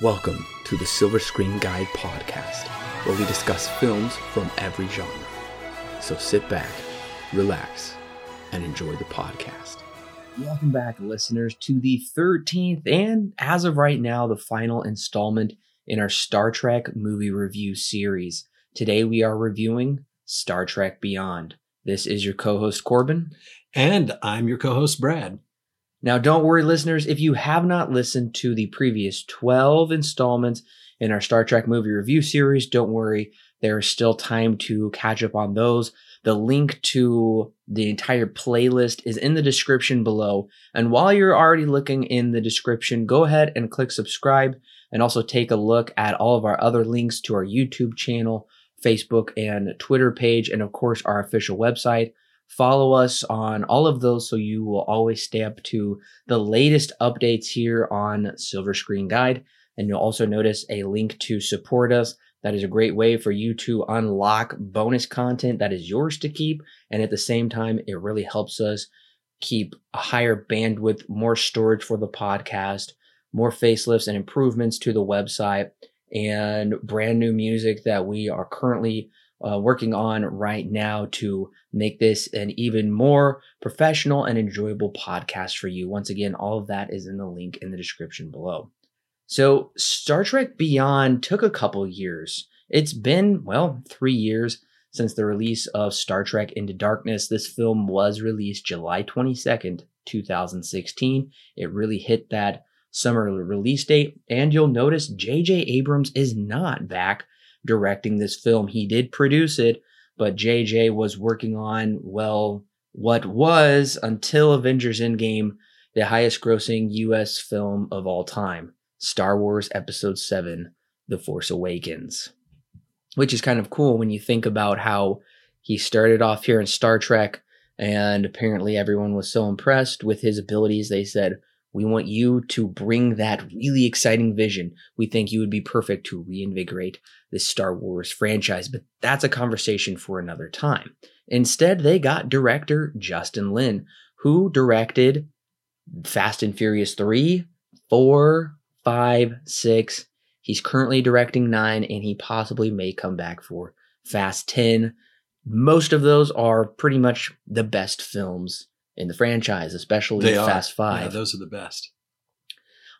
Welcome to the Silver Screen Guide podcast, where we discuss films from every genre. So sit back, relax, and enjoy the podcast. Welcome back, listeners, to the 13th and, as of right now, the final installment in our Star Trek movie review series. Today we are reviewing Star Trek Beyond. This is your co host, Corbin. And I'm your co host, Brad. Now, don't worry, listeners, if you have not listened to the previous 12 installments in our Star Trek movie review series, don't worry, there is still time to catch up on those. The link to the entire playlist is in the description below. And while you're already looking in the description, go ahead and click subscribe and also take a look at all of our other links to our YouTube channel, Facebook, and Twitter page, and of course, our official website. Follow us on all of those so you will always stay up to the latest updates here on Silver Screen Guide. And you'll also notice a link to support us. That is a great way for you to unlock bonus content that is yours to keep. And at the same time, it really helps us keep a higher bandwidth, more storage for the podcast, more facelifts and improvements to the website, and brand new music that we are currently uh, working on right now to make this an even more professional and enjoyable podcast for you. Once again, all of that is in the link in the description below. So, Star Trek Beyond took a couple years. It's been, well, three years since the release of Star Trek Into Darkness. This film was released July 22nd, 2016. It really hit that summer release date. And you'll notice J.J. Abrams is not back directing this film. He did produce it, but JJ was working on, well, what was until Avengers Endgame the highest grossing US film of all time Star Wars Episode 7 The Force Awakens. Which is kind of cool when you think about how he started off here in Star Trek, and apparently everyone was so impressed with his abilities, they said, we want you to bring that really exciting vision. We think you would be perfect to reinvigorate this Star Wars franchise, but that's a conversation for another time. Instead, they got director Justin Lin, who directed Fast and Furious 3, 4, 5, 6. He's currently directing 9, and he possibly may come back for Fast 10. Most of those are pretty much the best films in the franchise, especially They Fast. Five. Yeah, those are the best.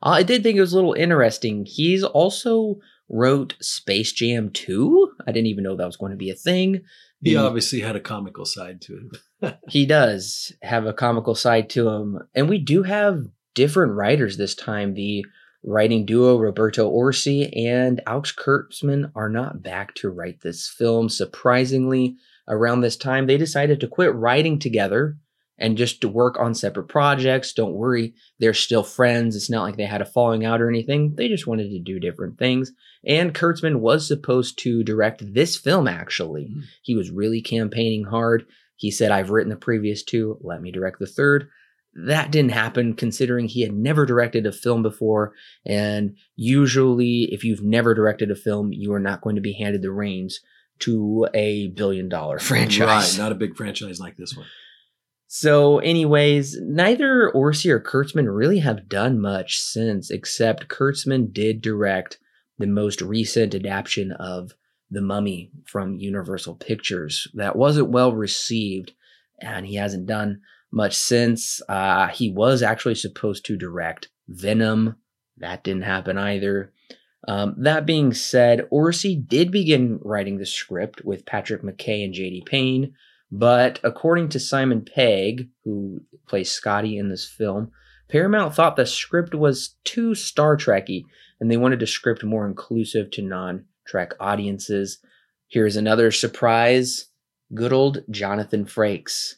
Uh, I did think it was a little interesting. He's also wrote Space Jam 2. I didn't even know that was going to be a thing. He The- obviously had a comical side to it. he does have a comical side to him. And we do have different writers this time. The writing duo Roberto Orci and Alex Kurtzman are not back to write this film. Surprisingly, around this time, they decided to quit writing together and just to work on separate projects. Don't worry, they're still friends. It's not like they had a falling out or anything. They just wanted to do different things. And Kurtzman was supposed to direct this film, actually. Mhm. He was really campaigning hard. He said, I've written the previous two, let me direct the third. That didn't happen considering he had never directed a film before. And usually, if you've never directed a film, you are not going to be handed the reins to a billion dollar franchise. Right, not a big franchise like this one. So, anyways, neither Orci or Kurtzman really have done much since, except Kurtzman did direct the most recent adaptation of The Mummy from Universal Pictures. That wasn't well received, and he hasn't done much since. Uh, he was actually supposed to direct Venom. That didn't happen either. Um, that being said, Orci did begin writing the script with Patrick McKay and JD Payne. But according to Simon Pegg, who plays Scotty in this film, Paramount thought the script was too Star Trekky, and they wanted a script more inclusive to non-Trek audiences. Here's another surprise: good old Jonathan Frakes,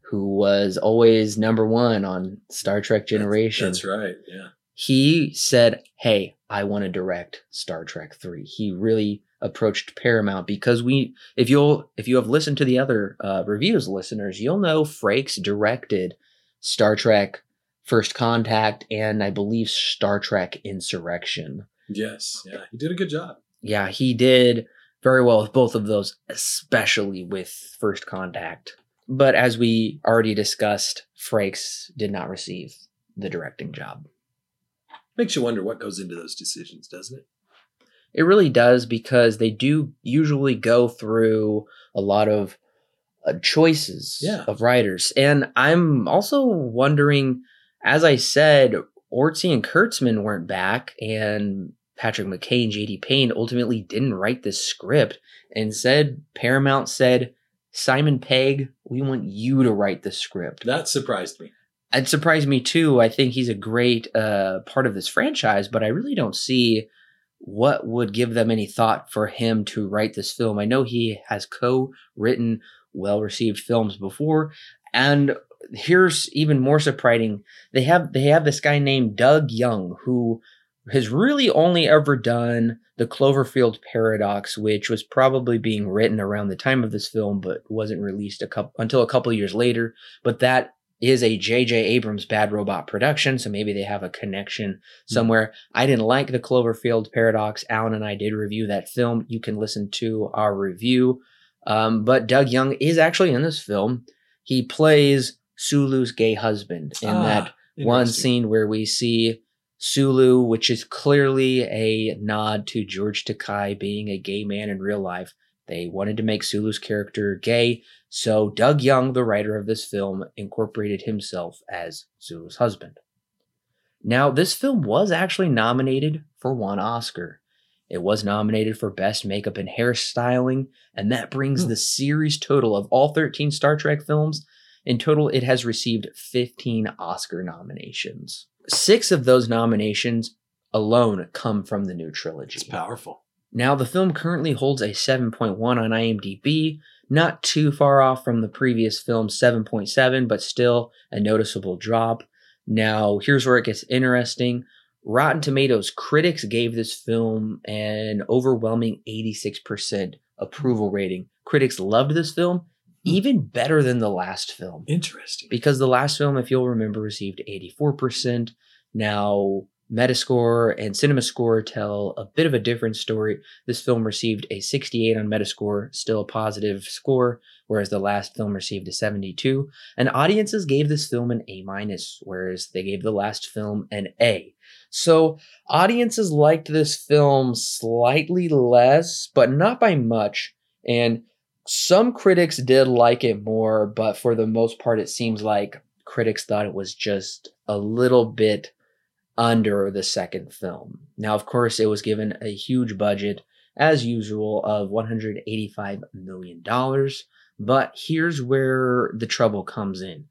who was always number one on Star Trek Generation That's, that's right. Yeah. he said, "Hey, I want to direct Star Trek 3." He really approached Paramount because we if you'll if you have listened to the other uh, reviews listeners, you'll know Frakes directed Star Trek First Contact and I believe Star Trek Insurrection. Yes. Yeah. He did a good job. Yeah, he did very well with both of those, especially with First Contact. But as we already discussed, Frakes did not receive the directing job. Makes you wonder what goes into those decisions, doesn't it? It really does because they do usually go through a lot of uh, choices Yeah. of writers. And I'm also wondering, as I said, Orci and Kurtzman weren't back, and Patrick McKay and JD Payne ultimately didn't write this script. Instead, Paramount said, Simon Pegg, we want you to write the script. That surprised me. It surprised me too. I think he's a great uh, part of this franchise, but I really don't see what would give them any thought for him to write this film. I know he has co-written well-received films before, and here's even more surprising: they have they have this guy named Doug Young who has really only ever done the Cloverfield Paradox, which was probably being written around the time of this film, but wasn't released a couple until a couple years later. But that is a J.J. Abrams Bad Robot production, so maybe they have a connection somewhere. I didn't like the Cloverfield Paradox. Alan and I did review that film. You can listen to our review. Um, but Doug Young is actually in this film. He plays Sulu's gay husband in Ah, that one scene where we see Sulu, which is clearly a nod to George Takei being a gay man in real life. They wanted to make Sulu's character gay, so Doug Young, the writer of this film, incorporated himself as Sulu's husband. Now, this film was actually nominated for one Oscar. It was nominated for Best Makeup and Hairstyling, and that brings Hmm. the series total of all 13 Star Trek films. In total, it has received 15 Oscar nominations. Six of those nominations alone come from the new trilogy. It's powerful. Now, the film currently holds a 7.1 on IMDb, not too far off from the previous film's 7.7, but still a noticeable drop. Now, here's where it gets interesting. Rotten Tomatoes critics gave this film an overwhelming 86% approval rating. Critics loved this film hmm. even better than the last film Interesting. because the last film, if you'll remember, received 84%. Now, Metascore and CinemaScore tell a bit of a different story. This film received a 68 on Metascore, still a positive score, whereas the last film received a 72. And audiences gave this film an A minus, whereas they gave the last film an A. So audiences liked this film slightly less, but not by much. And some critics did like it more, but for the most part, it seems like critics thought it was just a little bit under the second film. Now, of course, it was given a huge budget, as usual, of $185 million. But here's where the trouble comes in.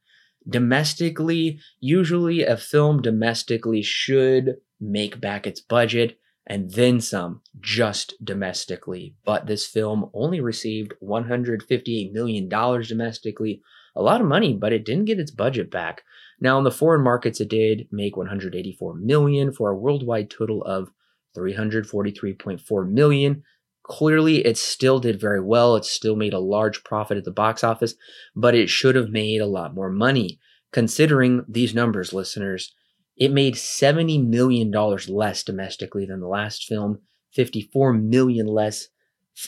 Domestically, usually a film domestically should make back its budget and then some just domestically. But this film only received $158 million domestically. A lot of money, but it didn't get its budget back. Now in the foreign markets it did make 184 million for a worldwide total of 343.4 million. Clearly it still did very well. It still made a large profit at the box office, but it should have made a lot more money. Considering these numbers, listeners, it made $70 million less domestically than the last film, 54 million less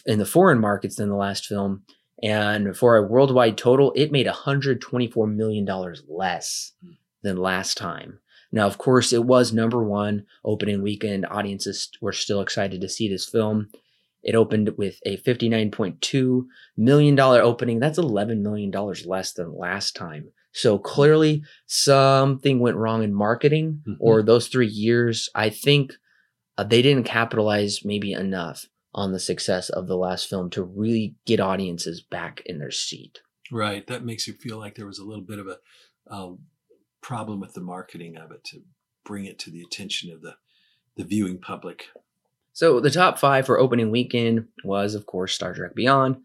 in the foreign markets than the last film, and for a worldwide total, it made $124 million less than last time. Now, of course, it was number one opening weekend. Audiences were still excited to see this film. It opened with a $59.2 million opening. That's $11 million less than last time. So clearly, something went wrong in marketing, Mhm. or those three years, I think uh, they didn't capitalize maybe enough on the success of the last film to really get audiences back in their seat. Right. That makes you feel like there was a little bit of a uh, problem with the marketing of it to bring it to the attention of the, the viewing public. So the top five for opening weekend was, of course, Star Trek Beyond,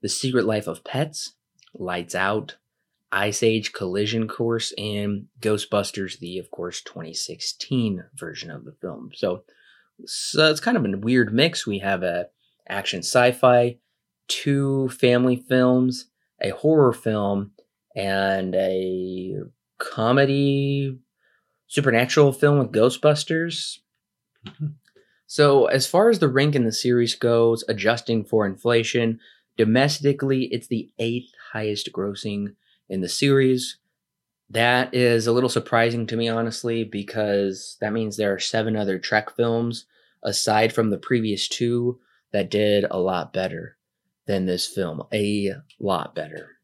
The Secret Life of Pets, Lights Out, Ice Age Collision Course, and Ghostbusters, the, of course, 2016 version of the film. So, so it's kind of a weird mix. We have a action sci-fi, two family films, a horror film, and a comedy supernatural film with Ghostbusters. Mm-hmm. So, as far as the rank in the series goes, adjusting for inflation, domestically, it's the eighth highest grossing in the series. That is a little surprising to me, honestly, because that means there are seven other Trek films aside from the previous two that did a lot better than this film. A lot better.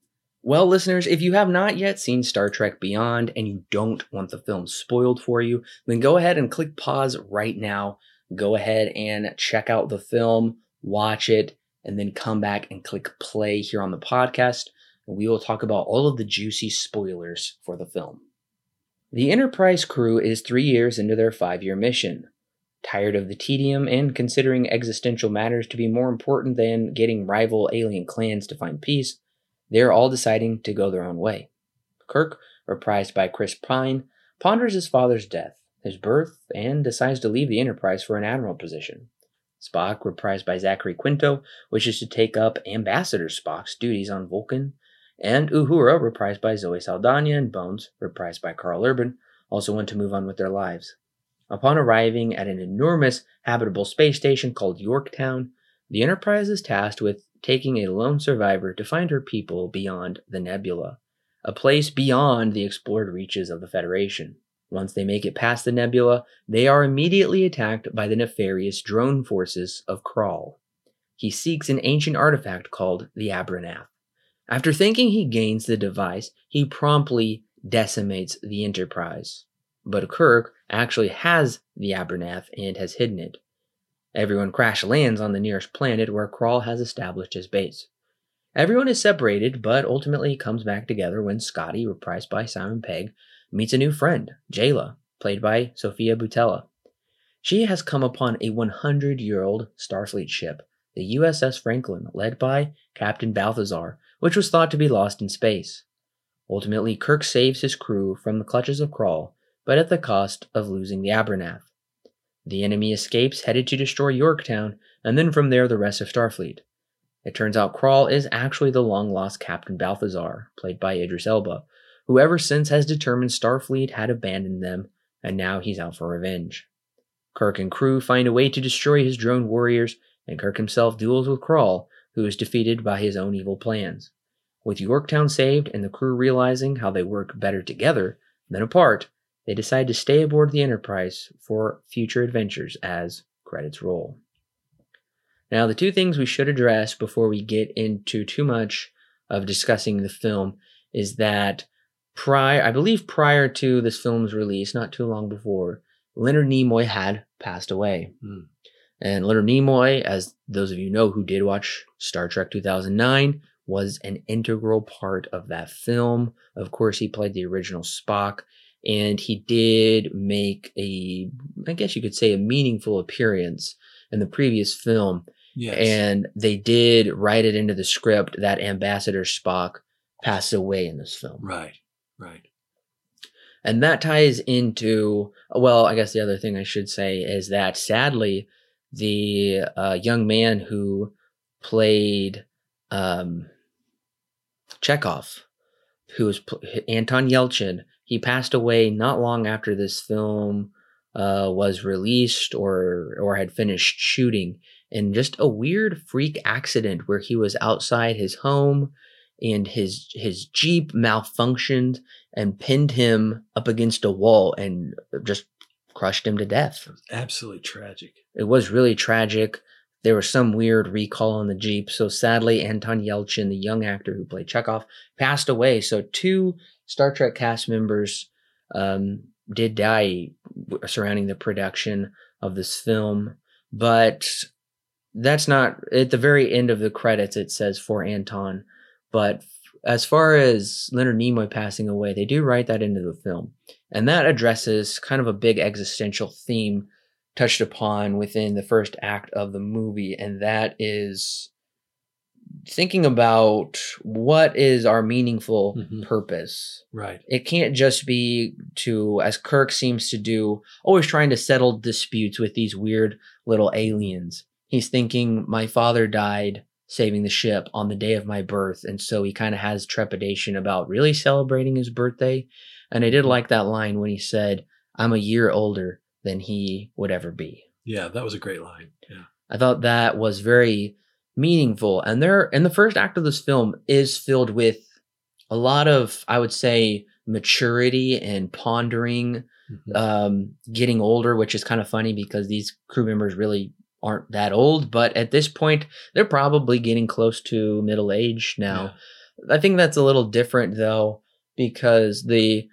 Well, listeners, if you have not yet seen Star Trek Beyond and you don't want the film spoiled for you, then go ahead and click pause right now. Go ahead and check out the film, watch it, and then come back and click play here on the podcast. And we will talk about all of the juicy spoilers for the film. The Enterprise crew is three years into their five year mission. Tired of the tedium and considering existential matters to be more important than getting rival alien clans to find peace, they're all deciding to go their own way. Kirk, reprised by Chris Pine, ponders his father's death, his birth, and decides to leave the Enterprise for an admiral position. Spock, reprised by Zachary Quinto, wishes to take up Ambassador Spock's duties on Vulcan, and Uhura, reprised by Zoe Saldana, and Bones, reprised by Karl Urban, also want to move on with their lives. Upon arriving at an enormous habitable space station called Yorktown, the Enterprise is tasked with taking a lone survivor to find her people beyond the nebula, a place beyond the explored reaches of the Federation. Once they make it past the nebula, they are immediately attacked by the nefarious drone forces of Krall. He seeks an ancient artifact called the Abronath. After thinking he gains the device, he promptly decimates the Enterprise. But Kirk actually has the Abronath and has hidden it. Everyone crash lands on the nearest planet where Krall has established his base. Everyone is separated, but ultimately comes back together when Scotty, reprised by Simon Pegg, meets a new friend, Jaylah, played by Sofia Boutella. She has come upon a 100 year old Starfleet ship, the USS Franklin, led by Captain Balthazar, which was thought to be lost in space. Ultimately, Kirk saves his crew from the clutches of Krall, but at the cost of losing the Abronath. The enemy escapes, headed to destroy Yorktown, and then from there the rest of Starfleet. It turns out Krall is actually the long lost Captain Balthazar, played by Idris Elba, who ever since has determined Starfleet had abandoned them, and now he's out for revenge. Kirk and crew find a way to destroy his drone warriors, and Kirk himself duels with Krall, who is defeated by his own evil plans. With Yorktown saved and the crew realizing how they work better together than apart, they decide to stay aboard the Enterprise for future adventures as credits roll. Now, the two things we should address before we get into too much of discussing the film is that prior, I believe prior to this film's release, not too long before, Leonard Nimoy had passed away. Mm. And Leonard Nimoy, as those of you know who did watch Star Trek 2009, was an integral part of that film. Of course, he played the original Spock and he did make a i guess you could say a meaningful appearance in the previous film Yes. and they did write it into the script that ambassador spock passed away in this film right. Right. and that ties into well i guess the other thing i should say is that sadly the uh, young man who played um, chekov who was pl- anton yelchin he passed away not long after this film uh, was released or or had finished shooting in just a weird freak accident where he was outside his home and his his jeep malfunctioned and pinned him up against a wall and just crushed him to death. Absolutely tragic. It was really tragic. There was some weird recall on the jeep, so sadly, Anton Yelchin, the young actor who played Chekov, passed away. So two Star Trek cast members um, did die surrounding the production of this film, but that's not at the very end of the credits. It says for Anton, but as far as Leonard Nimoy passing away, they do write that into the film, and that addresses kind of a big existential theme touched upon within the first act of the movie, and that is thinking about what is our meaningful Mhm. purpose. Right. It can't just be to, as Kirk seems to do, always trying to settle disputes with these weird little aliens. He's thinking, my father died saving the ship on the day of my birth. And so he kind of has trepidation about really celebrating his birthday. And I did like that line when he said, I'm a year older than he would ever be. Yeah, that was a great line. Yeah. I thought that was very meaningful. And there, and the first act of this film is filled with a lot of, I would say, maturity and pondering, Mhm. um, getting older, which is kind of funny because these crew members really aren't that old, but at this point, they're probably getting close to middle age now. I think that's a little different though, because the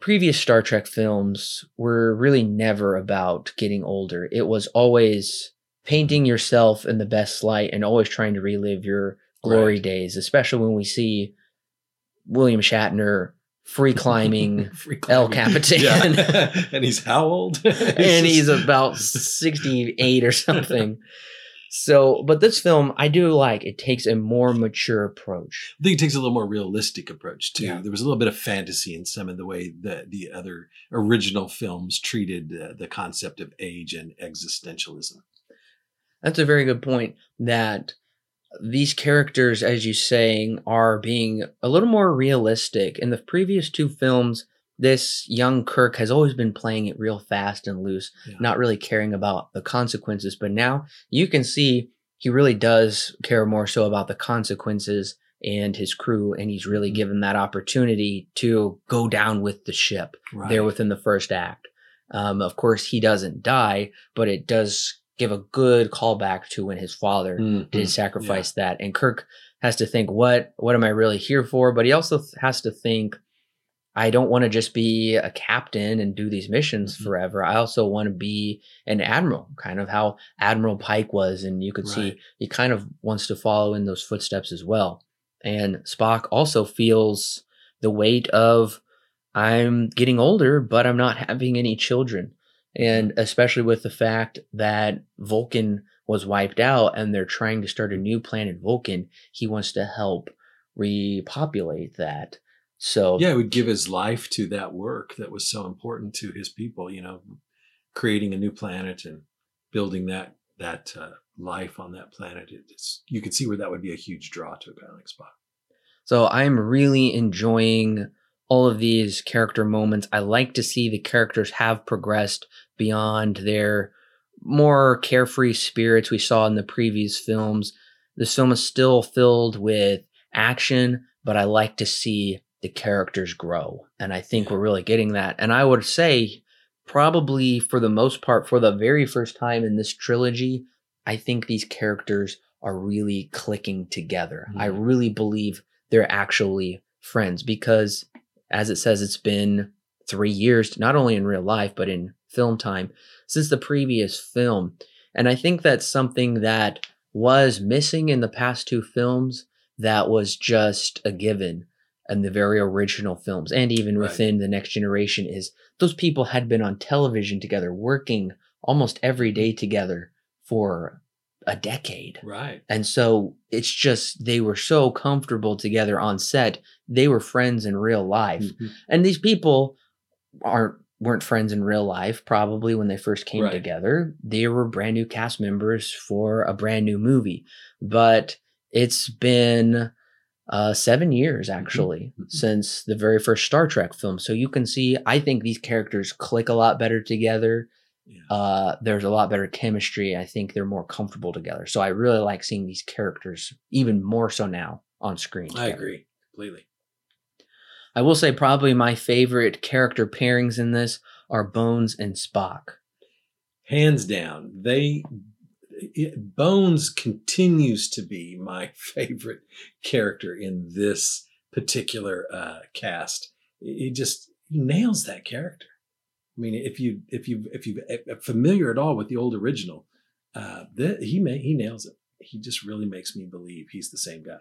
previous Star Trek films were really never about getting older. It was always painting yourself in the best light and always trying to relive your glory Right. days, especially when we see William Shatner free climbing Free El. Capitan. And he's how old? and he's about 68 or something. So, but this film I do like. It takes a more mature approach. I think it takes a little more realistic approach too. Yeah. There was a little bit of fantasy in some of the way that the other original films treated uh, the concept of age and existentialism. That's a very good point that these characters, as you saying, are being a little more realistic. In the previous two films, this young Kirk has always been playing it real fast and loose, Yeah. not really caring about the consequences. But now you can see he really does care more so about the consequences and his crew, and he's really Mhm. given that opportunity to go down with the ship Right. there within the first act. Um, of course, he doesn't die, but it does give a good callback to when his father Mhm. did sacrifice that, and Kirk has to think, "What? What am I really here for?" But he also has to think, "I don't want to just be a captain and do these missions Mhm. forever. I also want to be an admiral, kind of how Admiral Pike was." And you could see he kind of wants to follow in those footsteps as well. And Spock also feels the weight of I'm getting older, but I'm not having any children. And especially with the fact that Vulcan was wiped out and they're trying to start a new planet Vulcan, he wants to help repopulate that. So Yeah, he would give his life to that work that was so important to his people. You know, creating a new planet and building that that uh, life on that planet. It's you could see where that would be a huge draw to a guy like Spock. So I'm really enjoying all of these character moments. I like to see the characters have progressed beyond their more carefree spirits we saw in the previous films. This film is still filled with action, but I like to see the characters grow. And I think we're really getting that. And I would say, probably for the most part, for the very first time in this trilogy, I think these characters are really clicking together. I Mhm. really believe they're actually friends because, as it says, it's been three years, not only in real life, but in film time since the previous film. And I think that's something that was missing in the past two films that was just a given in the very original films and even Right. within the next generation is those people had been on television together working almost every day together for a decade Right. and so it's just they were so comfortable together on set they were friends in real life Mhm. and these people aren't weren't friends in real life probably when they first came Right. together they were brand new cast members for a brand new movie but it's been uh, seven years actually Mhm. since the very first star trek film so you can see i think these characters click a lot better together Yeah. uh, there's a lot better chemistry i think they're more comfortable together so i really like seeing these characters even more so now on screen I agree completely. I will say probably my favorite character pairings in this are Bones and Spock. Hands down, they it, Bones continues to be my favorite character in this particular uh, cast. He just he nails that character. I mean, if you if you if you familiar at all with the old original, uh, that he may, he nails it. He just really makes me believe he's the same guy.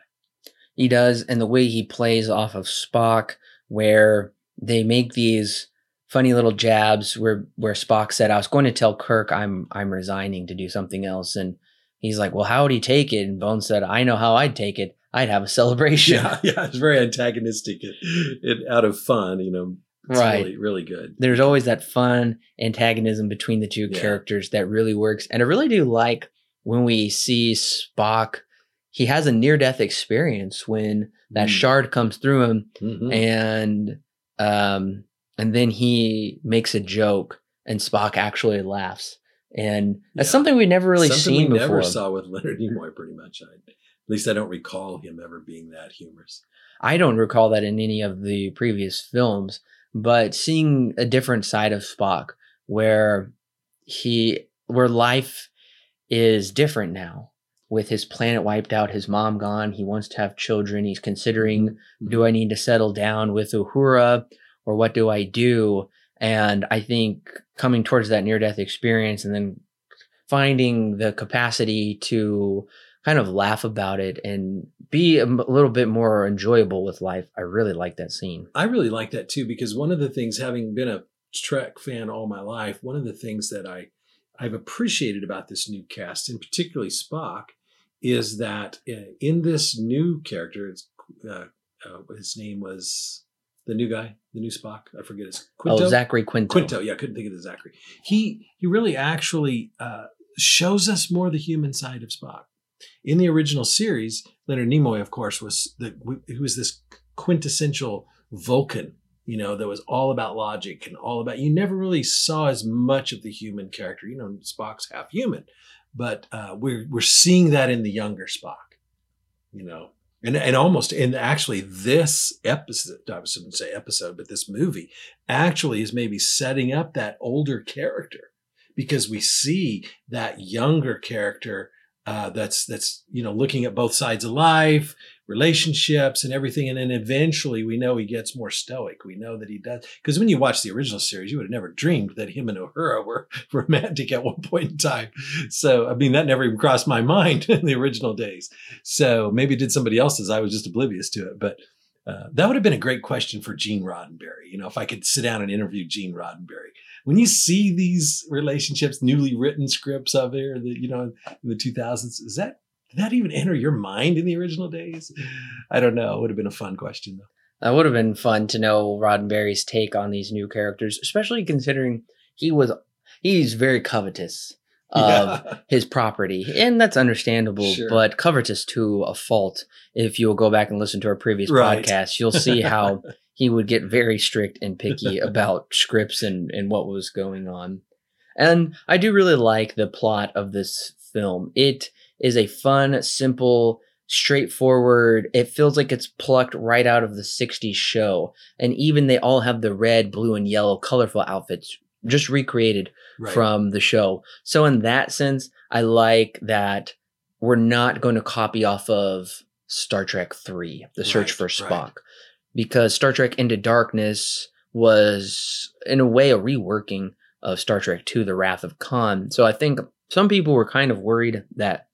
He does, and the way he plays off of Spock, where they make these funny little jabs where where Spock said, I was going to tell Kirk I'm I'm resigning to do something else. And he's like, Well, how would he take it? And Bones said, I know how I'd take it. I'd have a celebration. Yeah, yeah, it's very antagonistic and, and out of fun. You know, it's Right. really, really good. there's always that fun antagonism between the two Yeah. characters that really works. And I really do like when we see Spock, he has a near death experience when that Mm. shard comes through him Mhm. and um and then he makes a joke and Spock actually laughs. And that's Yeah. something we've never really Something seen we before. never saw with Leonard Nimoy. Pretty much, I, at least I don't recall him ever being that humorous. I don't recall that in any of the previous films, but seeing a different side of Spock where he where life is different now with his planet wiped out, his mom gone, he wants to have children, he's considering mm-hmm. do I need to settle down with Uhura or what do I do? And I think coming towards that near death experience and then finding the capacity to kind of laugh about it and be a little bit more enjoyable with life. I really like that scene. I really like that too because one of the things, having been a Trek fan all my life, one of the things that I I've appreciated about this new cast, and particularly Spock, is that uh, in this new character, it's uh, uh, his name was the new guy, the new Spock. I forget his Quinto. Oh, Zachary Quinto. Quinto, yeah, I couldn't think of the Zachary. He he really actually uh, shows us more the human side of Spock. In the original series, Leonard Nimoy, of course, was the he was this quintessential Vulcan, you know, that was all about logic and all about. You never really saw as much of the human character. You know, Spock's half human, but uh, we're we're seeing that in the younger Spock, you know, and and almost and actually this episode I shouldn't say episode, but this movie actually is maybe setting up that older character because we see that younger character uh, that's that's you know looking at both sides of life relationships and everything and then eventually we know he gets more stoic we know that he does because when you watch the original series you would have never dreamed that him and Uhura were romantic at one point in time so i mean that never even crossed my mind in the original days so maybe did somebody else's i was just oblivious to it but uh, that would have been a great question for Gene Roddenberry. You know, if I could sit down and interview Gene Roddenberry. When you see these relationships, newly written scripts of there, the you know, in the 2000s, is that did that even enter your mind in the original days? I don't know. It would have been a fun question though. That would have been fun to know Roddenberry's take on these new characters, especially considering he was he's very covetous of yeah. his property, and that's understandable. Sure. But covetous to a fault. If you'll go back and listen to our previous Right. podcast, you'll see how he would get very strict and picky about scripts and and what was going on. And I do really like the plot of this film. It is a fun, simple, straightforward. It feels like it's plucked right out of the 60s show. And even they all have the red, blue, and yellow colorful outfits just recreated Right. from the show. So in that sense, I like that we're not going to copy off of Star Trek 3, The Search Right, for right. Spock. Because Star Trek Into Darkness was in a way a reworking of Star Trek 2 The Wrath of Khan. So I think some people were kind of worried that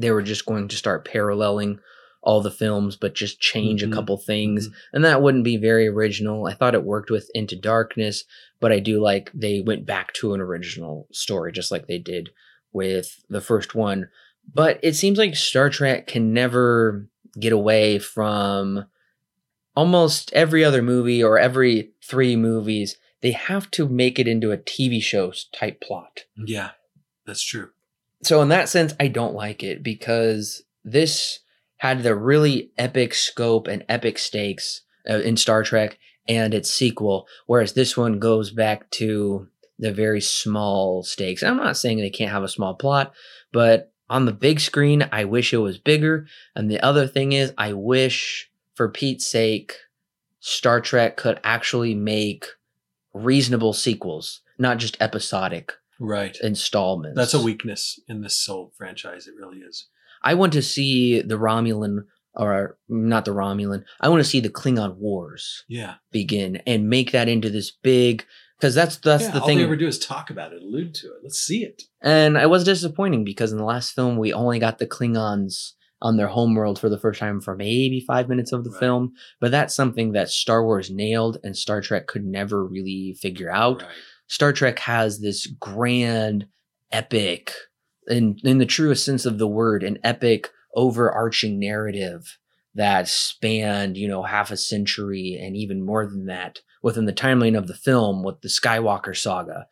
they were just going to start paralleling all the films but just change Mhm, a couple things and that wouldn't be very original. I thought it worked with Into Darkness, but I do like they went back to an original story, just like they did with the first one. But it seems like Star Trek can never get away from almost every other movie or every three movies. They have to make it into a TV show type plot. Yeah, that's true. So in that sense, I don't like it because this had the really epic scope and epic stakes uh, in Star Trek and its sequel, whereas this one goes back to the very small stakes. I'm not saying they can't have a small plot, but on the big screen, I wish it was bigger. And the other thing is, I wish, for Pete's sake, Star Trek could actually make reasonable sequels, not just episodic Right. installments. That's a weakness in this whole franchise. It really is. I want to see the Romulan, or not the Romulan. I want to see the Klingon Wars Yeah. begin and make that into this big. Because that's that's yeah, the all thing. they ever do is talk about it, allude to it. Let's see it. And I was disappointing because in the last film we only got the Klingons on their homeworld for the first time for maybe five minutes of the Right. film. But that's something that Star Wars nailed and Star Trek could never really figure out. Right. Star Trek has this grand, epic, in in the truest sense of the word, an epic, overarching narrative that spanned, you know, half a century and even more than that within the timeline of the film with the Skywalker saga.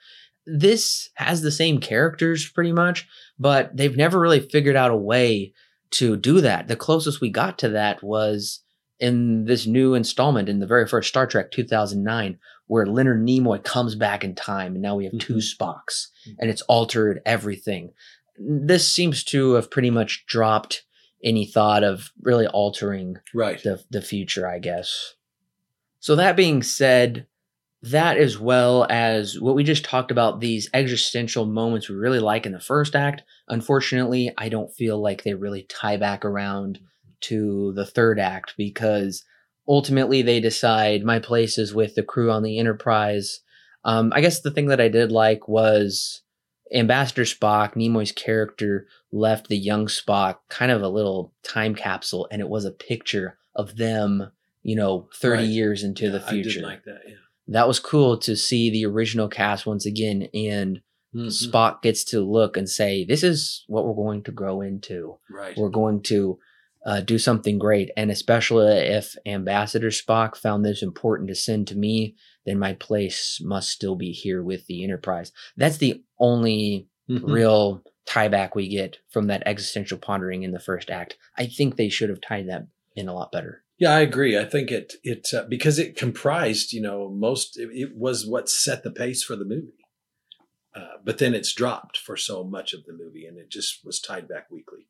This has the same characters pretty much, but they've never really figured out a way to do that. The closest we got to that was in this new installment in the very first Star Trek 2009 where Leonard Nimoy comes back in time and now we have two Mhm. Spocks and it's altered everything. This seems to have pretty much dropped any thought of really altering Right. the the future, I guess. So that being said, that as well as what we just talked about these existential moments we really like in the first act. Unfortunately, I don't feel like they really tie back around to the third act because ultimately they decide my place is with the crew on the Enterprise. Um, I guess the thing that I did like was Ambassador Spock, Nimoy's character, left the young Spock kind of a little time capsule, and it was a picture of them, you know, 30 Right. years into the future. I did like that. Yeah. that was cool to see the original cast once again, and Mhm. Spock gets to look and say, This is what we're going to grow into. Right. We're going to uh, do something great. And especially if Ambassador Spock found this important to send to me, then my place must still be here with the Enterprise. That's the only Mhm. real tie back we get from that existential pondering in the first act. I think they should have tied that in a lot better. Yeah, I agree. I think it it uh, because it comprised, you know, most it, it was what set the pace for the movie. Uh, but then it's dropped for so much of the movie, and it just was tied back weakly.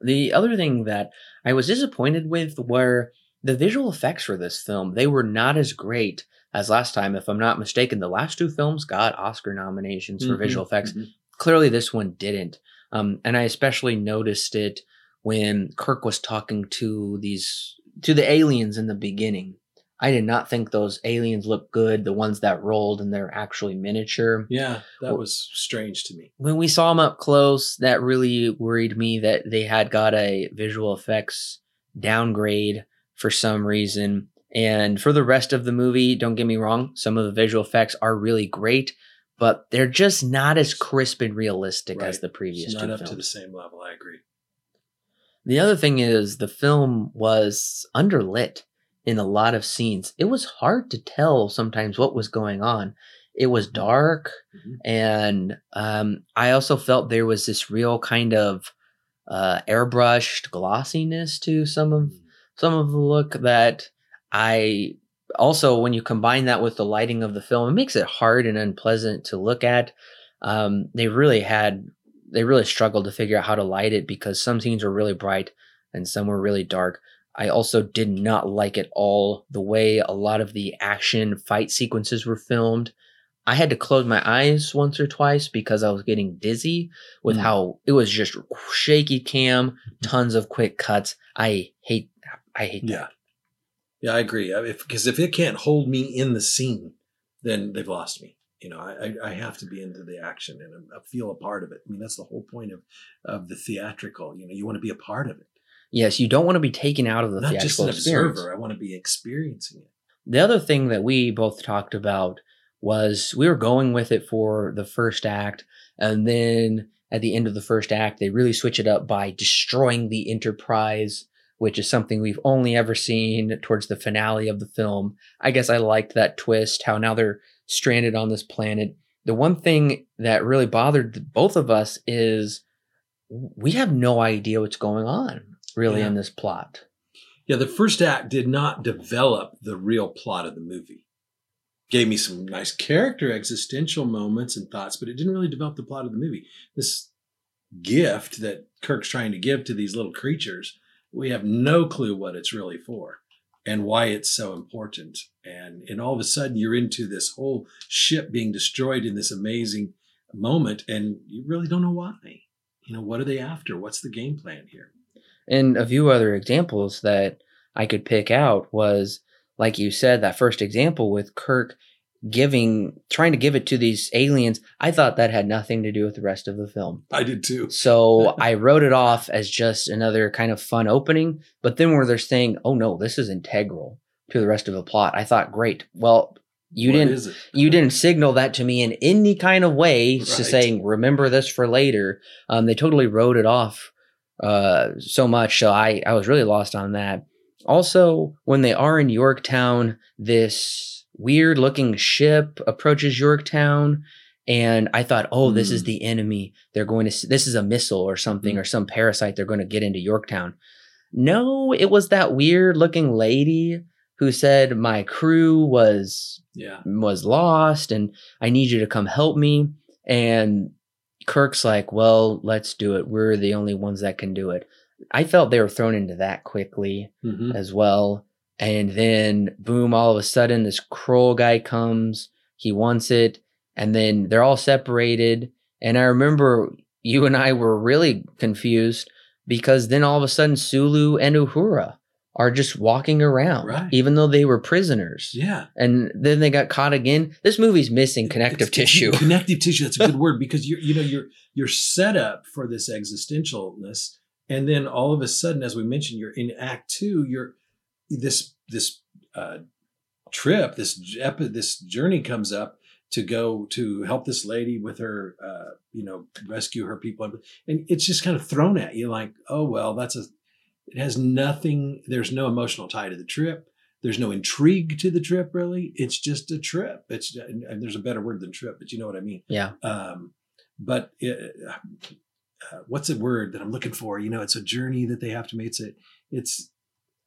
The other thing that I was disappointed with were the visual effects for this film. They were not as great as last time. If I'm not mistaken, the last two films got Oscar nominations for Mhm, visual effects. mhm. Clearly, this one didn't. Um, and I especially noticed it when Kirk was talking to these to the aliens in the beginning. I did not think those aliens looked good. The ones that rolled and they're actually miniature Yeah, that was strange to me. when we saw them up close, that really worried me that they had got a visual effects downgrade for some reason. And for the rest of the movie, don't get me wrong, some of the visual effects are really great, but they're just not as crisp and realistic as the previous It's not up films. to the same level. I agree. The other thing is the film was underlit in a lot of scenes. It was hard to tell sometimes what was going on. It was dark, Mhm. and um, I also felt there was this real kind of uh, airbrushed glossiness to some of some of the look that I also when you combine that with the lighting of the film, it makes it hard and unpleasant to look at. Um, they really had they really struggled to figure out how to light it because some scenes were really bright and some were really dark. I also did not like at all the way a lot of the action fight sequences were filmed. I had to close my eyes once or twice because I was getting dizzy with Mm. how it was just shaky cam, tons of quick cuts. I hate I hate that. Yeah, yeah, I agree. I- If because if it can't hold me in the scene, then they've lost me. You know, I I, I have to be into the action and I feel a part of it. I mean, that's the whole point of of the theatrical. You know, you want to be a part of it, Yes, you don't want to be taken out of the not just theatrical an experience. observer. I want to be experiencing it. The other thing that we both talked about was we were going with it for the first act, and then at the end of the first act, they really switch it up by destroying the Enterprise, which is something we've only ever seen towards the finale of the film. I guess I liked that twist, how now they're stranded on this planet. The one thing that really bothered both of us is we have no idea what's going on really Yeah. in this plot. Yeah, the first act did not develop the real plot of the movie. Gave me some nice character existential moments and thoughts, but it didn't really develop the plot of the movie. This gift that Kirk's trying to give to these little creatures, we have no clue what it's really for and why it's so important. And and all of a sudden you're into this whole ship being destroyed in this amazing moment and you really don't know why. You know, what are they after? What's the game plan here? And a few other examples that I could pick out was, like you said, that first example with Kirk giving, trying to give it to these aliens. I thought that had nothing to do with the rest of the film. I did too. So I wrote it off as just another kind of fun opening. But then where they're saying, oh no, this is integral to the rest of the plot, I thought, great. Well, you What didn't you didn't signal that to me in any kind of way to Right. saying remember this for later um, they totally wrote it off uh, so much so I, I was really lost on that also when they are in yorktown this weird looking ship approaches yorktown and i thought oh this is Mm. the enemy they're going to this is a missile or something Mhm. or some parasite they're going to get into yorktown no it was that weird looking lady who said my crew was Yeah. was lost and I need you to come help me. And Kirk's like, well, let's do it. We're the only ones that can do it. I felt they were thrown into that quickly Mhm. as well. And then, boom, all of a sudden, this Krall guy comes. He wants it. And then they're all separated. And I remember you and I were really confused because then all of a sudden, Sulu and Uhura are just walking around, Right. even though they were prisoners. Yeah. And then they got caught again. This movie's missing connective it's tissue. Connective tissue. That's a good word because you're you know you're you're set up for this existentialness, and then all of a sudden, as we mentioned, you're in Act Two. You're this this uh, trip, this this journey comes up to go to help this lady with her, uh, you know, rescue her people, and it's just kind of thrown at you like, oh well, that's a. It has nothing. There's no emotional tie to the trip. There's no intrigue to the trip, really. It's just a trip. It's and there's a better word than trip, but you know what I mean. Yeah. Um, but it, uh, what's a word that I'm looking for? You know, it's a journey that they have to make. It's a, it's.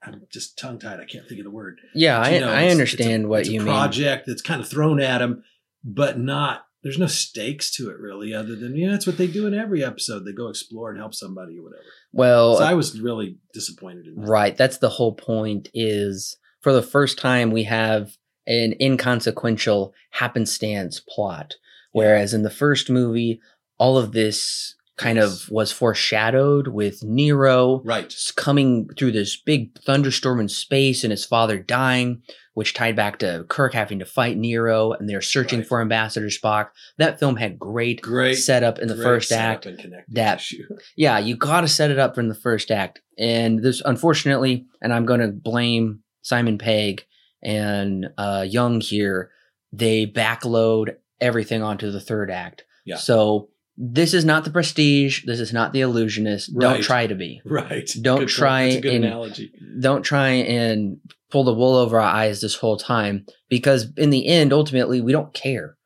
I'm just tongue tied. I can't think of the word. Yeah, But, I, know, I understand it's a, what it's a you mean. Project that's kind of thrown at them, but not. There's no stakes to it really, other than you know that's what they do in every episode. They go explore and help somebody or whatever. Well, so I was really disappointed in that. Right. That's the whole point is for the first time we have an inconsequential happenstance plot. Whereas in the first movie, all of this kind Yes. of was foreshadowed with Nero Right. coming through this big thunderstorm in space and his father dying, which tied back to Kirk having to fight Nero and they're searching Right. for Ambassador Spock. That film had great, Great setup in the first act that- tissue. yeah, you got to set it up from the first act. And this, unfortunately, and I'm going to blame Simon Pegg and uh, Jung here, they backload everything onto the third act. Yeah. So this is not the prestige. This is not the illusionist. Don't try to be. Right. Don't Good try That's a good and- analogy. Don't try and pull the wool over our eyes this whole time because in the end, ultimately, we don't care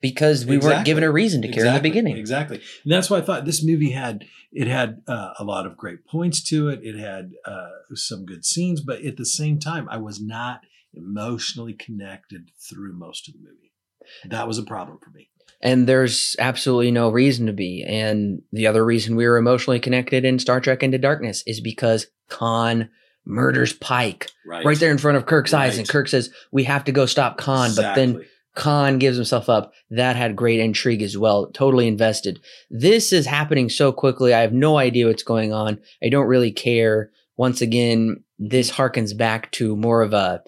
because we weren't given a reason to care in the beginning. Exactly. And that's why I thought this movie had it had uh, a lot of great points to it. It had uh, some good scenes, but at the same time, I was not emotionally connected through most of the movie. That was a problem for me. And there's absolutely no reason to be. And the other reason we were emotionally connected in Star Trek Into Darkness is because Khan murders Pike Right. right there in front of Kirk's eyes. And Kirk says, We have to go stop Khan. But then Khan gives himself up. That had great intrigue as well. Totally invested. This is happening so quickly. I have no idea what's going on. I don't really care. Once again, this harkens back to more of a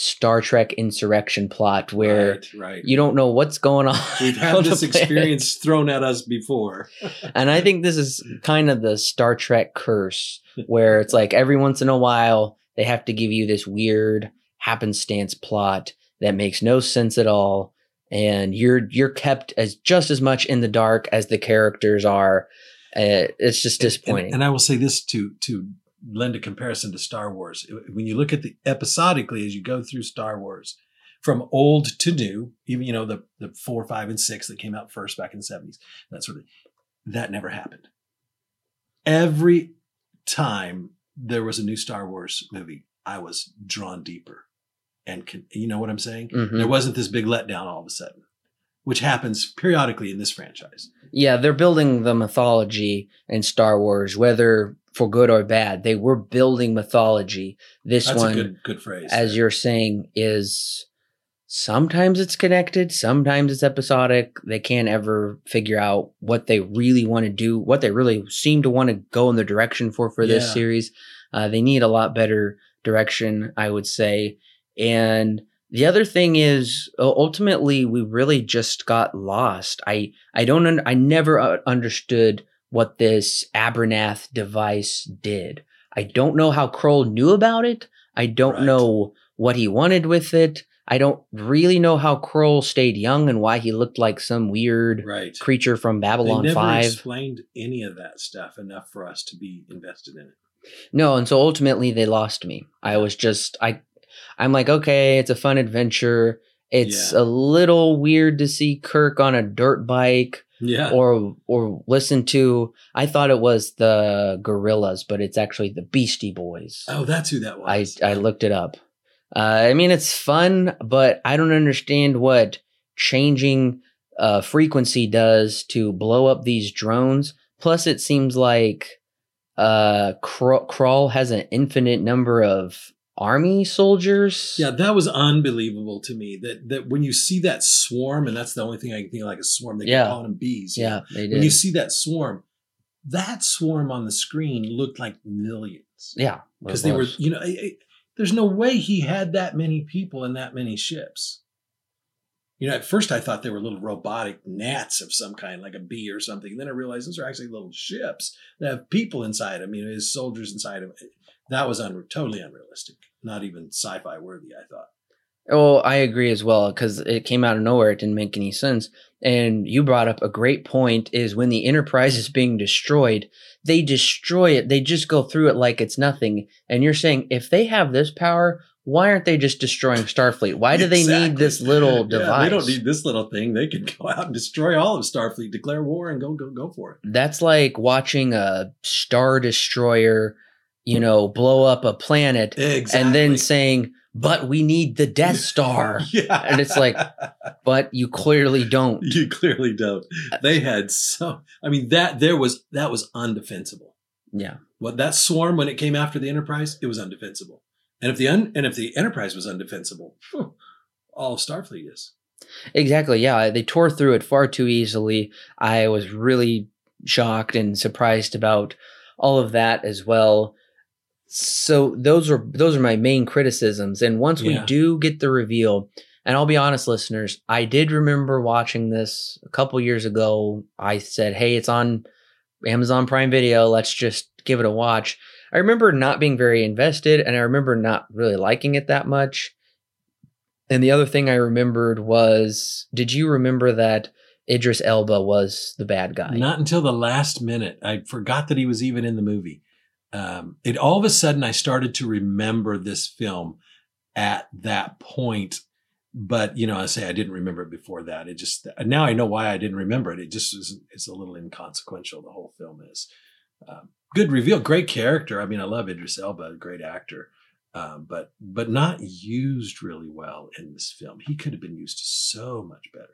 Star Trek insurrection plot where right, right. you don't know what's going on. We've had this experience thrown at us before. And I think this is kind of the Star Trek curse, where it's like every once in a while they have to give you this weird happenstance plot that makes no sense at all, and you're you're kept as just as much in the dark as the characters are. Uh, it's just disappointing. And, and I will say this to to lend a comparison to Star Wars. When you look at the episodically as you go through Star Wars, from old to new, even you know the the four, five, and six that came out first back in the seventies, that sort of that never happened. Every time there was a new Star Wars movie, I was drawn deeper, and con- you know what I'm saying. Mhm. There wasn't this big letdown all of a sudden, which happens periodically in this franchise. Yeah, they're building the mythology in Star Wars, whether for good or bad. They were building mythology. This That's one a good good phrase. as you're saying, is sometimes it's connected, sometimes it's episodic. They can't ever figure out what they really want to do, what they really seem to want to go in the direction for for this Yeah. series. Uh, they need a lot better direction, I would say. And the other thing is, ultimately, we really just got lost. I I don't un- I never uh, understood what this Abronath device did. I don't know how Krall knew about it. I don't Right. know what he wanted with it. I don't really know how Krall stayed young and why he looked like some weird right. creature from Babylon they never 5. explained any of that stuff enough for us to be invested in it. No, and so ultimately they lost me. I was just I I'm like, okay, it's a fun adventure. It's Yeah. a little weird to see Kirk on a dirt bike Yeah. or or listen to I thought it was the Gorillaz, but it's actually the Beastie Boys. oh, that's who that was. I i looked it up. Uh, I mean, it's fun, but I don't understand what changing uh, frequency does to blow up these drones. Plus, it seems like uh, Krall has an infinite number of army soldiers. Yeah, that was unbelievable to me. That that when you see that swarm, and that's the only thing I can think of like a swarm. They Yeah. calling them bees. yeah, they When you see that swarm, that swarm on the screen looked like millions. Yeah, because they were, you know, I- I- there's no way he had that many people in that many ships. You know, at first I thought they were little robotic gnats of some kind, like a bee or something. then I realized those are actually little ships that have people inside them. You know, his soldiers inside them. That was un- totally unrealistic. Not even sci-fi worthy. I thought. Oh, I agree as well because it came out of nowhere. It didn't make any sense. And you brought up a great point: is when the Enterprise is being destroyed, they destroy it. They just go through it like it's nothing. And you're saying if they have this power, why aren't they just destroying Starfleet? Why do they need this little Yeah, device? they don't need this little thing. They can go out and destroy all of Starfleet, declare war, and go go go for it. That's like watching a star destroyer, you know, blow up a planet, Exactly. and then saying, "But we need the Death Star." yeah, And it's like- but you clearly don't. You clearly don't. They had so. I mean that there was that was undefensible. Yeah. What that swarm when it came after the Enterprise, it was undefensible. And if the un, and if the Enterprise was undefensible, phew, all of Starfleet is. Exactly. Yeah, they tore through it far too easily. I was really shocked and surprised about all of that as well. So those are those are my main criticisms. And once we do get the reveal, and I'll be honest, listeners, I did remember watching this a couple years ago. I said, "Hey, it's on Amazon Prime Video. Let's just give it a watch." I remember not being very invested, and I remember not really liking it that much. And the other thing I remembered was did you remember that Idris Elba was the bad guy? Not until the last minute, I forgot that he was even in the movie. Um, it all of a sudden I started to remember this film at that point. But you know, I say I didn't remember it before that. It just now I know why I didn't remember it. It just is, is a little inconsequential. The whole film is um, good reveal, great character. I mean, I love Idris Elba, great actor, um, but but not used really well in this film. He could have been used so much better.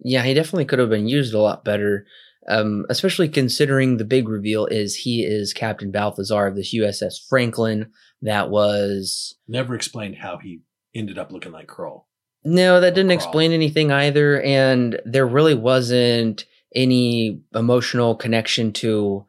Yeah, he definitely could have been used a lot better. Um, especially considering the big reveal is he is Captain Balthazar of this USS Franklin that was Never explained how he ended up looking like Krall. No, that didn't Krall. explain anything either. And there really wasn't any emotional connection to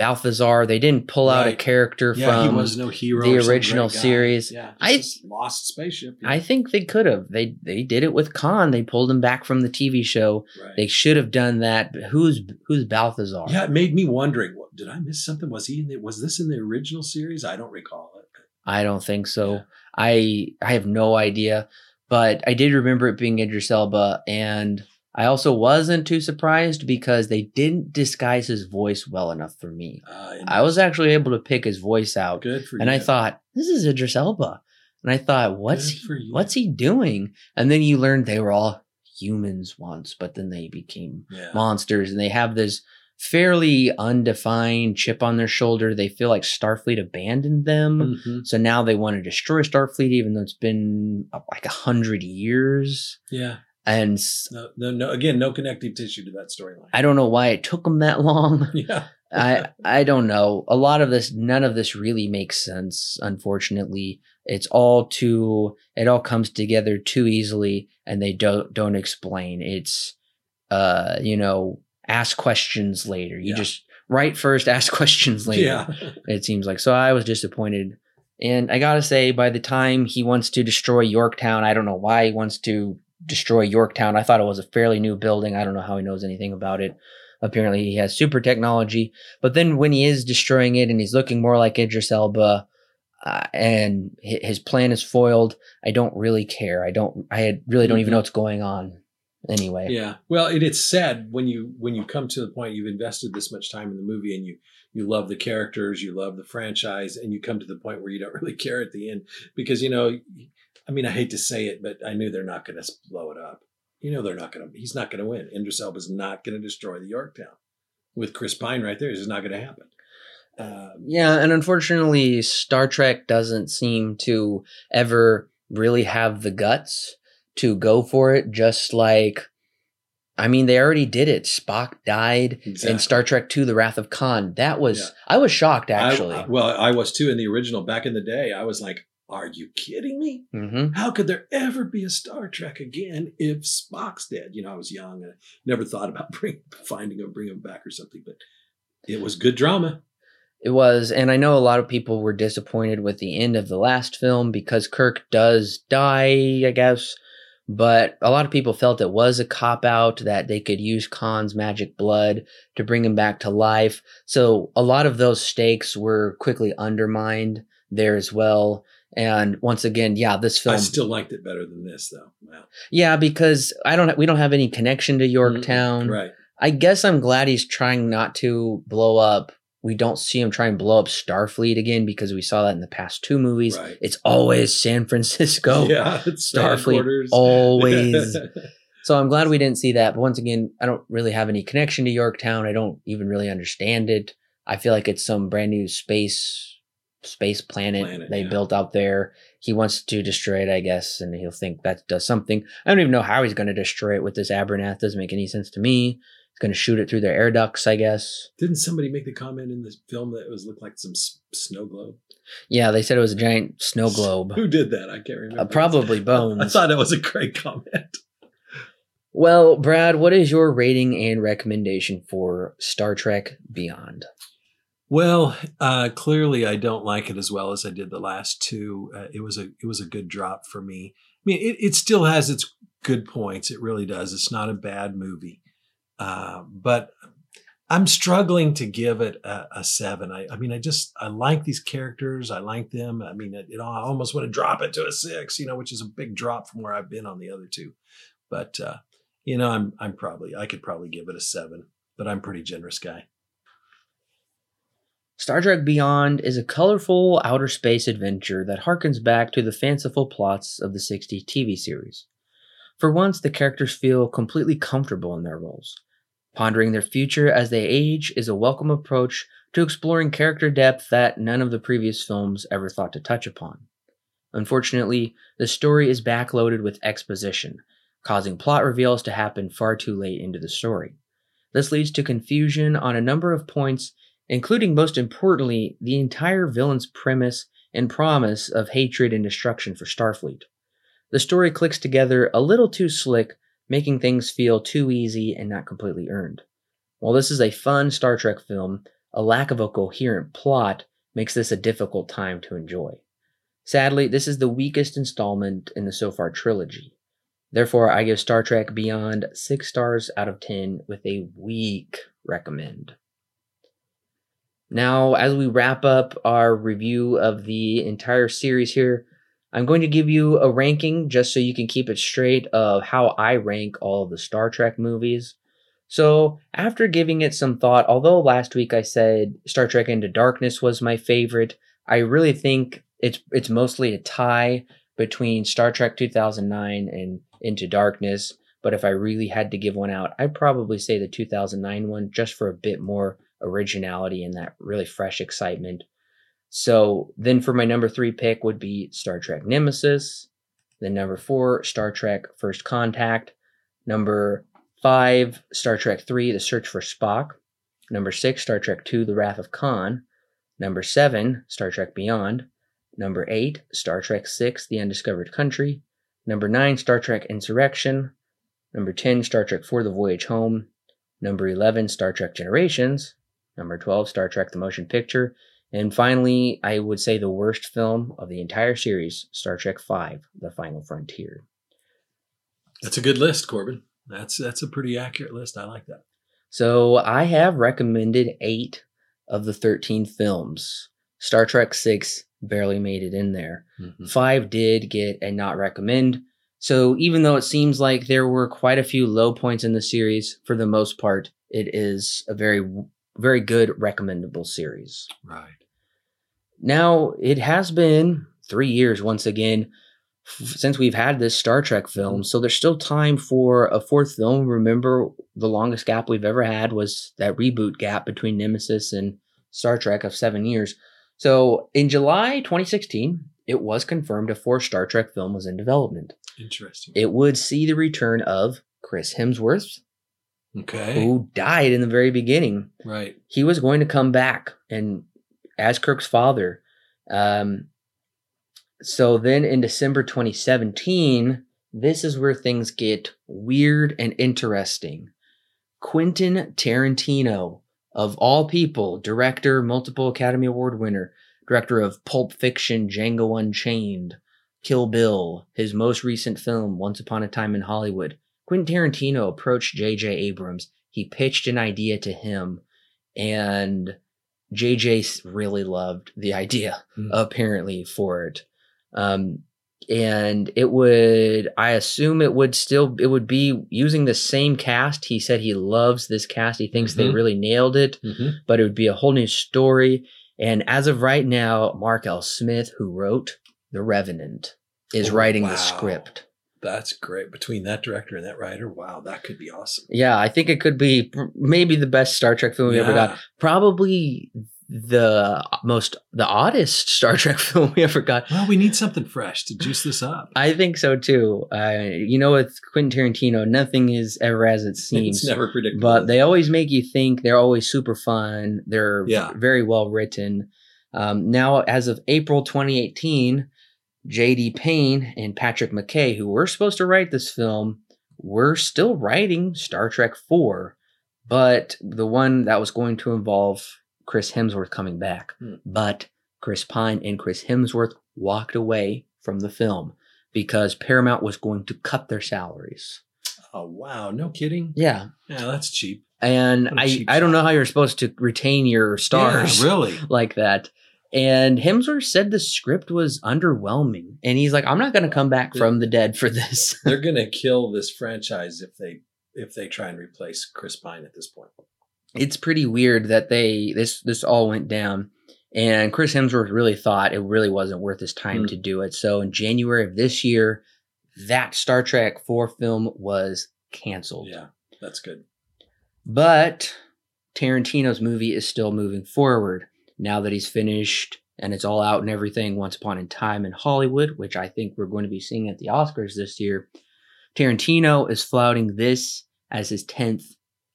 Balthazar. They didn't pull out a Right. character Yeah, he from was no hero. the original series. Yeah, I- lost spaceship. I think they could have. They they did it with Khan. They pulled him back from the TV show. Right. They should have done that. But Who's who's Balthazar? yeah, it made me wondering. What, did I miss something? Was he in the, Was this in the original series? I don't recall it. I don't think so. Yeah. I I have no idea, but I did remember it being Idris Elba, and I also wasn't too surprised because they didn't disguise his voice well enough for me. Uh, I was actually able to pick his voice out, good for and you. I thought this is Idris Elba, and I thought what's Good he, what's he doing? And then you learned they were all humans once, but then they became yeah. monsters, and they have this fairly undefined chip on their shoulder. They feel like Starfleet abandoned them. Mhm. So now they want to destroy Starfleet, even though it's been uh, like a hundred years. Yeah. And No, no, no. Again, no connective tissue to that storyline. I don't know why it took them that long. Yeah. I I don't know. A lot of this, none of this really makes sense. Unfortunately, it's all too. It all comes together too easily, and they don't don't explain. It's, uh, you know, ask questions later. You Yeah. just write first, ask questions later. Yeah. it seems like. So I was disappointed. And I gotta say, by the time he wants to destroy Yorktown, I don't know why he wants to destroy Yorktown. I thought it was a fairly new building. I don't know how he knows anything about it. Apparently, he has super technology. But then when he is destroying it and he's looking more like Idris Elba, uh, and his plan is foiled, I don't really care. I don't. I had- really don't even Mhm. know what's going on. Anyway, Yeah. Well, it, it's sad when you when you come to the point you've invested this much time in the movie and you you love the characters, you love the franchise, and you come to the point where you don't really care at the end because you know, I mean, I hate to say it, but I knew they're not going to blow it up. You know, they're not going to. He's not going to win. Idris Elba's not going to destroy the Yorktown with Chris Pine right there. This is not going to happen. Um, Yeah, and unfortunately, Star Trek doesn't seem to ever really have the guts to go for it, just like I mean, they already did it. Spock died Exactly. in Star Trek II: The Wrath of Khan. That was Yeah. I was shocked I- actually. I- well, I was too in the original back in the day. I was like, "Are you kidding me? hmm How could there ever be a Star Trek again if Spock's dead?" You know, I was young and I never thought about bring, finding him, bringing him back or something. But it was good drama. It was, and I know a lot of people were disappointed with the end of the last film because Kirk does die, I guess. But a lot of people felt it was a cop out that they could use Khan's magic blood to bring him back to life. So a lot of those stakes were quickly undermined there as well. And once again, yeah, this film, I still liked it better than this, though. Wow. yeah, because I don't, we don't have any connection to Yorktown. Right. I guess I'm glad he's trying not to blow up. We don't see him try and blow up Starfleet again because we saw that in the past two movies. Right. It's always San Francisco. yeah. It's Starfleet always. So I'm glad we didn't see that. But once again, I don't really have any connection to Yorktown. I don't even really understand it. I feel like it's some brand new space space planet, Planet, they yeah. built out there. He wants to destroy it, I guess, and he'll think that does something. I don't even know how he's going to destroy it with this Abronath. Doesn't make any sense to me. He's going to shoot it through their air ducts, I guess. Didn't somebody make the comment in this film that it was looked like some s- snow globe? Yeah, they said it was a giant snow globe. Who did that? I can't remember. Uh, probably Bones. I thought that was a great comment. Well, Brad, what is your rating and recommendation for Star Trek Beyond? Well, uh, clearly, I don't like it as well as I did the last two. Uh, it was a it was a good drop for me. I mean, it, it still has its good points. It really does. It's not a bad movie, uh, but I'm struggling to give it a, a seven. I, I mean, I just I like these characters. I like them. I mean, it, it, I almost want to drop it to a six, you know, which is a big drop from where I've been on the other two. But uh, you know, I'm I'm probably I could probably give it a seven, but I'm pretty generous guy. Star Trek Beyond is a colorful outer space adventure that harkens back to the fanciful plots of the 60s TV series. For once, the characters feel completely comfortable in their roles. Pondering their future as they age is a welcome approach to exploring character depth that none of the previous films ever thought to touch upon. Unfortunately, the story is backloaded with exposition, causing plot reveals to happen far too late into the story. This leads to confusion on a number of points including most importantly the entire villain's premise and promise of hatred and destruction for Starfleet. The story clicks together a little too slick, making things feel too easy and not completely earned. While this is a fun Star Trek film, a lack of a coherent plot makes this a difficult time to enjoy. Sadly, this is the weakest installment in the so far trilogy. Therefore, I give Star Trek Beyond 6 stars out of 10 with a weak recommend. Now, as we wrap up our review of the entire series here, I'm going to give you a ranking just so you can keep it straight of how I rank all of the Star Trek movies. So, after giving it some thought, although last week I said Star Trek Into Darkness was my favorite, I really think it's it's mostly a tie between Star Trek 2009 and Into Darkness. But if I really had to give one out, I'd probably say the 2009 one just for a bit more originality and that really fresh excitement. So then for my number three pick would be Star Trek Nemesis. Then number four, Star Trek First Contact. Number five, Star Trek Three, The Search for Spock. Number six, Star Trek Two, The Wrath of Khan. Number seven, Star Trek Beyond. Number eight, Star Trek Six, The Undiscovered Country. Number nine, Star Trek Insurrection. Number 10, Star Trek IV, The Voyage Home. Number 11, Star Trek Generations. Number 12, Star Trek The Motion Picture. And finally, I would say the worst film of the entire series, Star Trek V, The Final Frontier. That's a good list, Corbin. That's that's a pretty accurate list. I like that. So I have recommended eight of the 13 films. Star Trek 6 barely made it in there. Mm-hmm. Five did get a not recommend. So even though it seems like there were quite a few low points in the series, for the most part, it is a very, very good recommendable series. Right. Now, it has been three years once again f- since we've had this Star Trek film, mm-hmm. so there's still time for a fourth film. Remember, the longest gap we've ever had was that reboot gap between Nemesis and Star Trek of seven years. So in July 2016, it was confirmed a fourth Star Trek film was in development. Interesting. It would see the return of Chris Hemsworth, okay. who died in the very beginning. Right. He was going to come back and as Kirk's father. Um, so then in December 2017, this is where things get weird and interesting. Quentin Tarantino, of all people, director, multiple Academy Award winner, director of Pulp Fiction, Django Unchained, Kill Bill, his most recent film, Once Upon a Time in Hollywood. Quentin Tarantino approached J.J. Abrams. He pitched an idea to him, and JJ really loved the idea, Hmm. apparently, for it. Um, and it would, I assume it would still, it would be using the same cast. He said he loves this cast. He thinks they Mhm. really nailed it, hmm but it would be a whole new story. And as of right now, Mark L. Smith, who wrote The Revenant, is Oh, writing wow. the script. That's great. Between that director and that writer, wow, that could be awesome. Yeah, I think it could be maybe the best Star Trek film we ever got. Probably the most the oddest Star Trek film we ever got. Well, we need something fresh to juice this up. I think so too. Uh, you know, with Quentin Tarantino, nothing is ever as it seems. It's never predictable. but they always make you think. They're always super fun. They're Yeah. very well written. Um, now, as of April 2018, J.D. Payne and Patrick McKay, who were supposed to write this film, were still writing Star Trek 4, but the one that was going to involve Chris Hemsworth coming back. Hmm. But Chris Pine and Chris Hemsworth walked away from the film because Paramount was going to cut their salaries. oh wow, no kidding. Yeah. Yeah, that's cheap. And I, cheap I don't know how you're supposed to retain your stars Yeah, really. like that. And Hemsworth said the script was underwhelming. And he's like, I'm not going to come back from the dead for this. They're gonna kill this franchise if they if they try and replace Chris Pine at this point. it's pretty weird that they this this all went down. And Chris Hemsworth really thought it really wasn't worth his time Hmm. to do it. So in January of this year, that Star Trek 4 film was canceled. Yeah, that's good. But Tarantino's movie is still moving forward now that he's finished and it's all out and everything. Once Upon a Time in Hollywood, which I think we're going to be seeing at the Oscars this year. Tarantino is flouting this as his 10th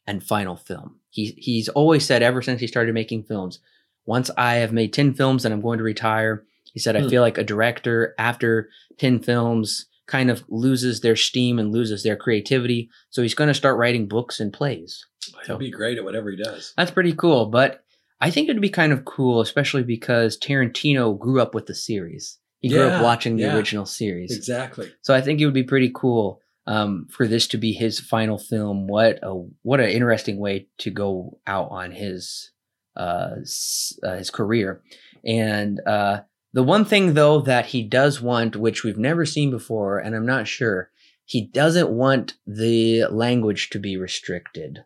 and final film. He, he's always said, ever since he started making films, once I have made 10 films, then I'm going to retire. He said, I Hmm. feel like a director after 10 films kind of loses their steam and loses their creativity. So he's going to start writing books and plays. He'll be great at whatever he does. That's pretty cool. But I think it'd be kind of cool, especially because Tarantino grew up with the series. He grew Yeah, up watching the yeah. original series. Exactly. So I think it would be pretty cool um, for this to be his final film. What a what an interesting way to go out on his uh, uh, his career. And uh, the one thing though that he does want, which we've never seen before, and I'm not sure, he doesn't want the language to be restricted.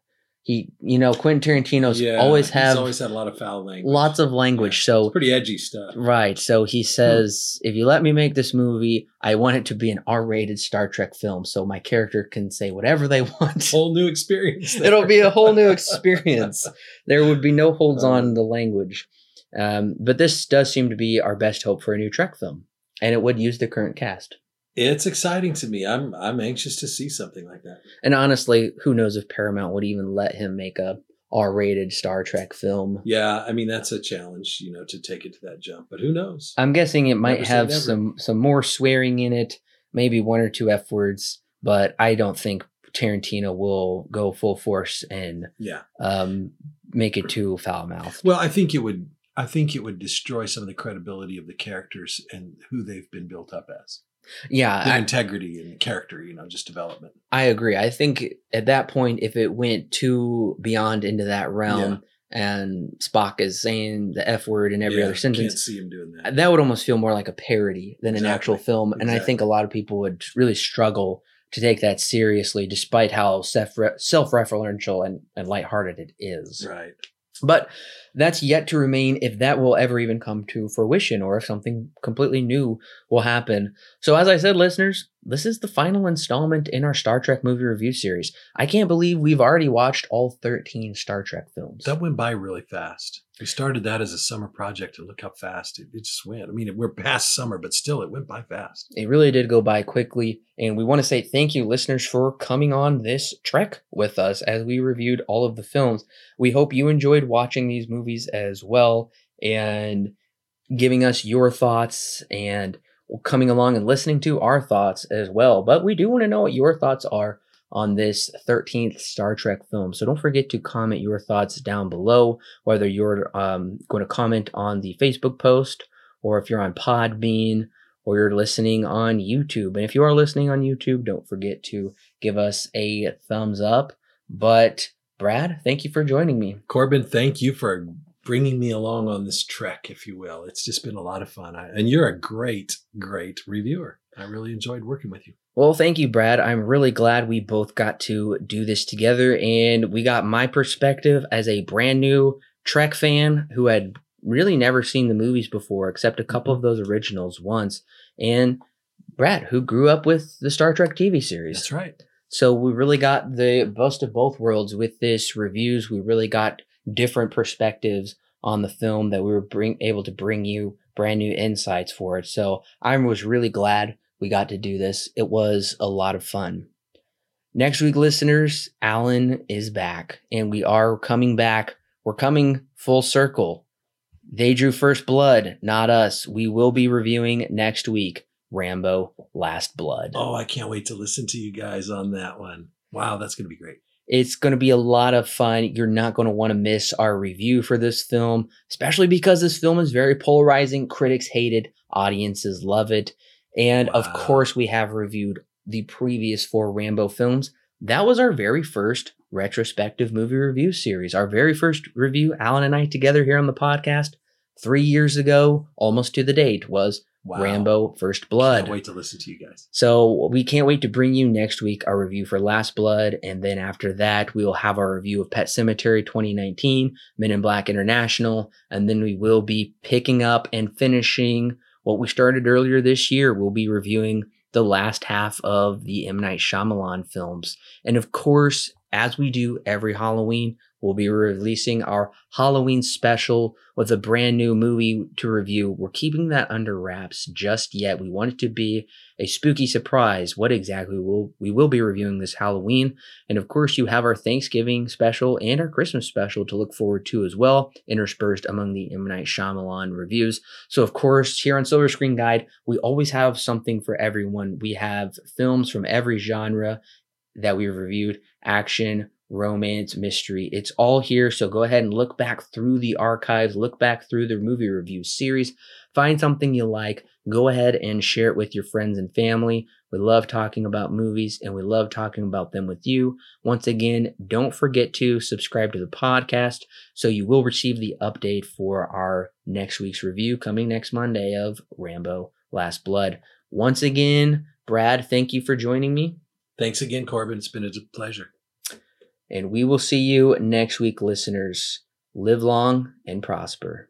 He, you know, Quentin Tarantino's always he's have always had a lot of foul language. lots of language. Yeah, so it's pretty edgy stuff. Right. So he says, if you let me make this movie, I want it to be an R rated Star Trek film so my character can say whatever they want. Whole new experience. there. It'll be a whole new experience. there would be no holds on the language. Um, but this does seem to be our best hope for a new Trek film. And it would use the current cast. It's exciting to me. I'm I'm anxious to see something like that. And honestly, who knows if Paramount would even let him make a R rated Star Trek film. Yeah, I mean that's a challenge, you know, to take it to that jump. But who knows? I'm guessing it might Never have some some more swearing in it, maybe one or two F words, but I don't think Tarantino will go full force and Yeah. um, make it too foul mouthed. Well, I think it would. I think it would destroy some of the credibility of the characters and who they've been built up as. Yeah, I, integrity and character, you know, just development. I agree. I think at that point, if it went too beyond into that realm and Spock is saying the F word in every Yeah, other Can't sentence, see him doing that. that would almost feel more like a parody than an actual Exactly. film. And I think a lot of people would really struggle to take that seriously, despite how self self-referential and, and lighthearted it is. Right. But that's yet to remain if that will ever even come to fruition or if something completely new will happen. So, as I said, listeners, this is the final installment in our Star Trek movie review series. I can't believe we've already watched all 13 Star Trek films. That went by really fast. We started that as a summer project, and look how fast it, it just went. I mean, we're past summer, but still, it went by fast. It really did go by quickly. And we want to say thank you, listeners, for coming on this trek with us as we reviewed all of the films. We hope you enjoyed watching these movies as well and giving us your thoughts and coming along and listening to our thoughts as well. But we do want to know what your thoughts are on this 13th Star Trek film. So don't forget to comment your thoughts down below, whether you're um, going to comment on the Facebook post or if you're on Podbean or you're listening on YouTube. And if you are listening on YouTube, don't forget to give us a thumbs up. But Brad, thank you for joining me. Corbin, thank you for bringing me along on this trek, if you will. It's just been a lot of fun. I, and you're a great, great reviewer. I really enjoyed working with you. Well, thank you, Brad. I'm really glad we both got to do this together and we got my perspective as a brand new Trek fan who had really never seen the movies before, except a couple of those originals once. And Brad, who grew up with the Star Trek TV series. That's right. So we really got the best of both worlds with this reviews. We really got different perspectives on the film that we were bring, able to bring you brand new insights for it. So I was really glad we got to do this. It was a lot of fun. Next week, listeners, Alan is back, and we are coming back. We're coming full circle. They drew first blood, not us. We will be reviewing next week Rambo Last Blood. Oh, I can't wait to listen to you guys on that one. Wow, that's going to be great. It's going to be a lot of fun. You're not going to want to miss our review for this film, especially because this film is very polarizing. Critics hate it, audiences love it. And wow. of course, we have reviewed the previous four Rambo films. That was our very first retrospective movie review series. Our very first review, Alan and I together here on the podcast, three years ago, almost to the date, was Wow. Rambo First Blood. Can't wait to listen to you guys. So we can't wait to bring you next week our review for Last Blood, and then after that we will have our review of Pet Sematary 2019, Men in Black International, and then we will be picking up and finishing what we started earlier this year. We'll be reviewing the last half of the M Night Shyamalan films, and of course, as we do every Halloween, We'll be releasing our Halloween special with a brand new movie to review. We're keeping that under wraps just yet. We want it to be a spooky surprise. What exactly will we will be reviewing this Halloween? And of course, you have our Thanksgiving special and our Christmas special to look forward to as well, interspersed among the M Night Shyamalan reviews. So, of course, here on Silver Screen Guide, we always have something for everyone. We have films from every genre that we've reviewed: action romance, mystery. It's all here. So go ahead and look back through the archives, look back through the movie review series, find something you like, go ahead and share it with your friends and family. We love talking about movies and we love talking about them with you. Once again, don't forget to subscribe to the podcast so you will receive the update for our next week's review coming next Monday of Rambo Last Blood. Once again, Brad, thank you for joining me. Thanks again, Corbin. It's been a pleasure. And we will see you next week, listeners. Live long and prosper.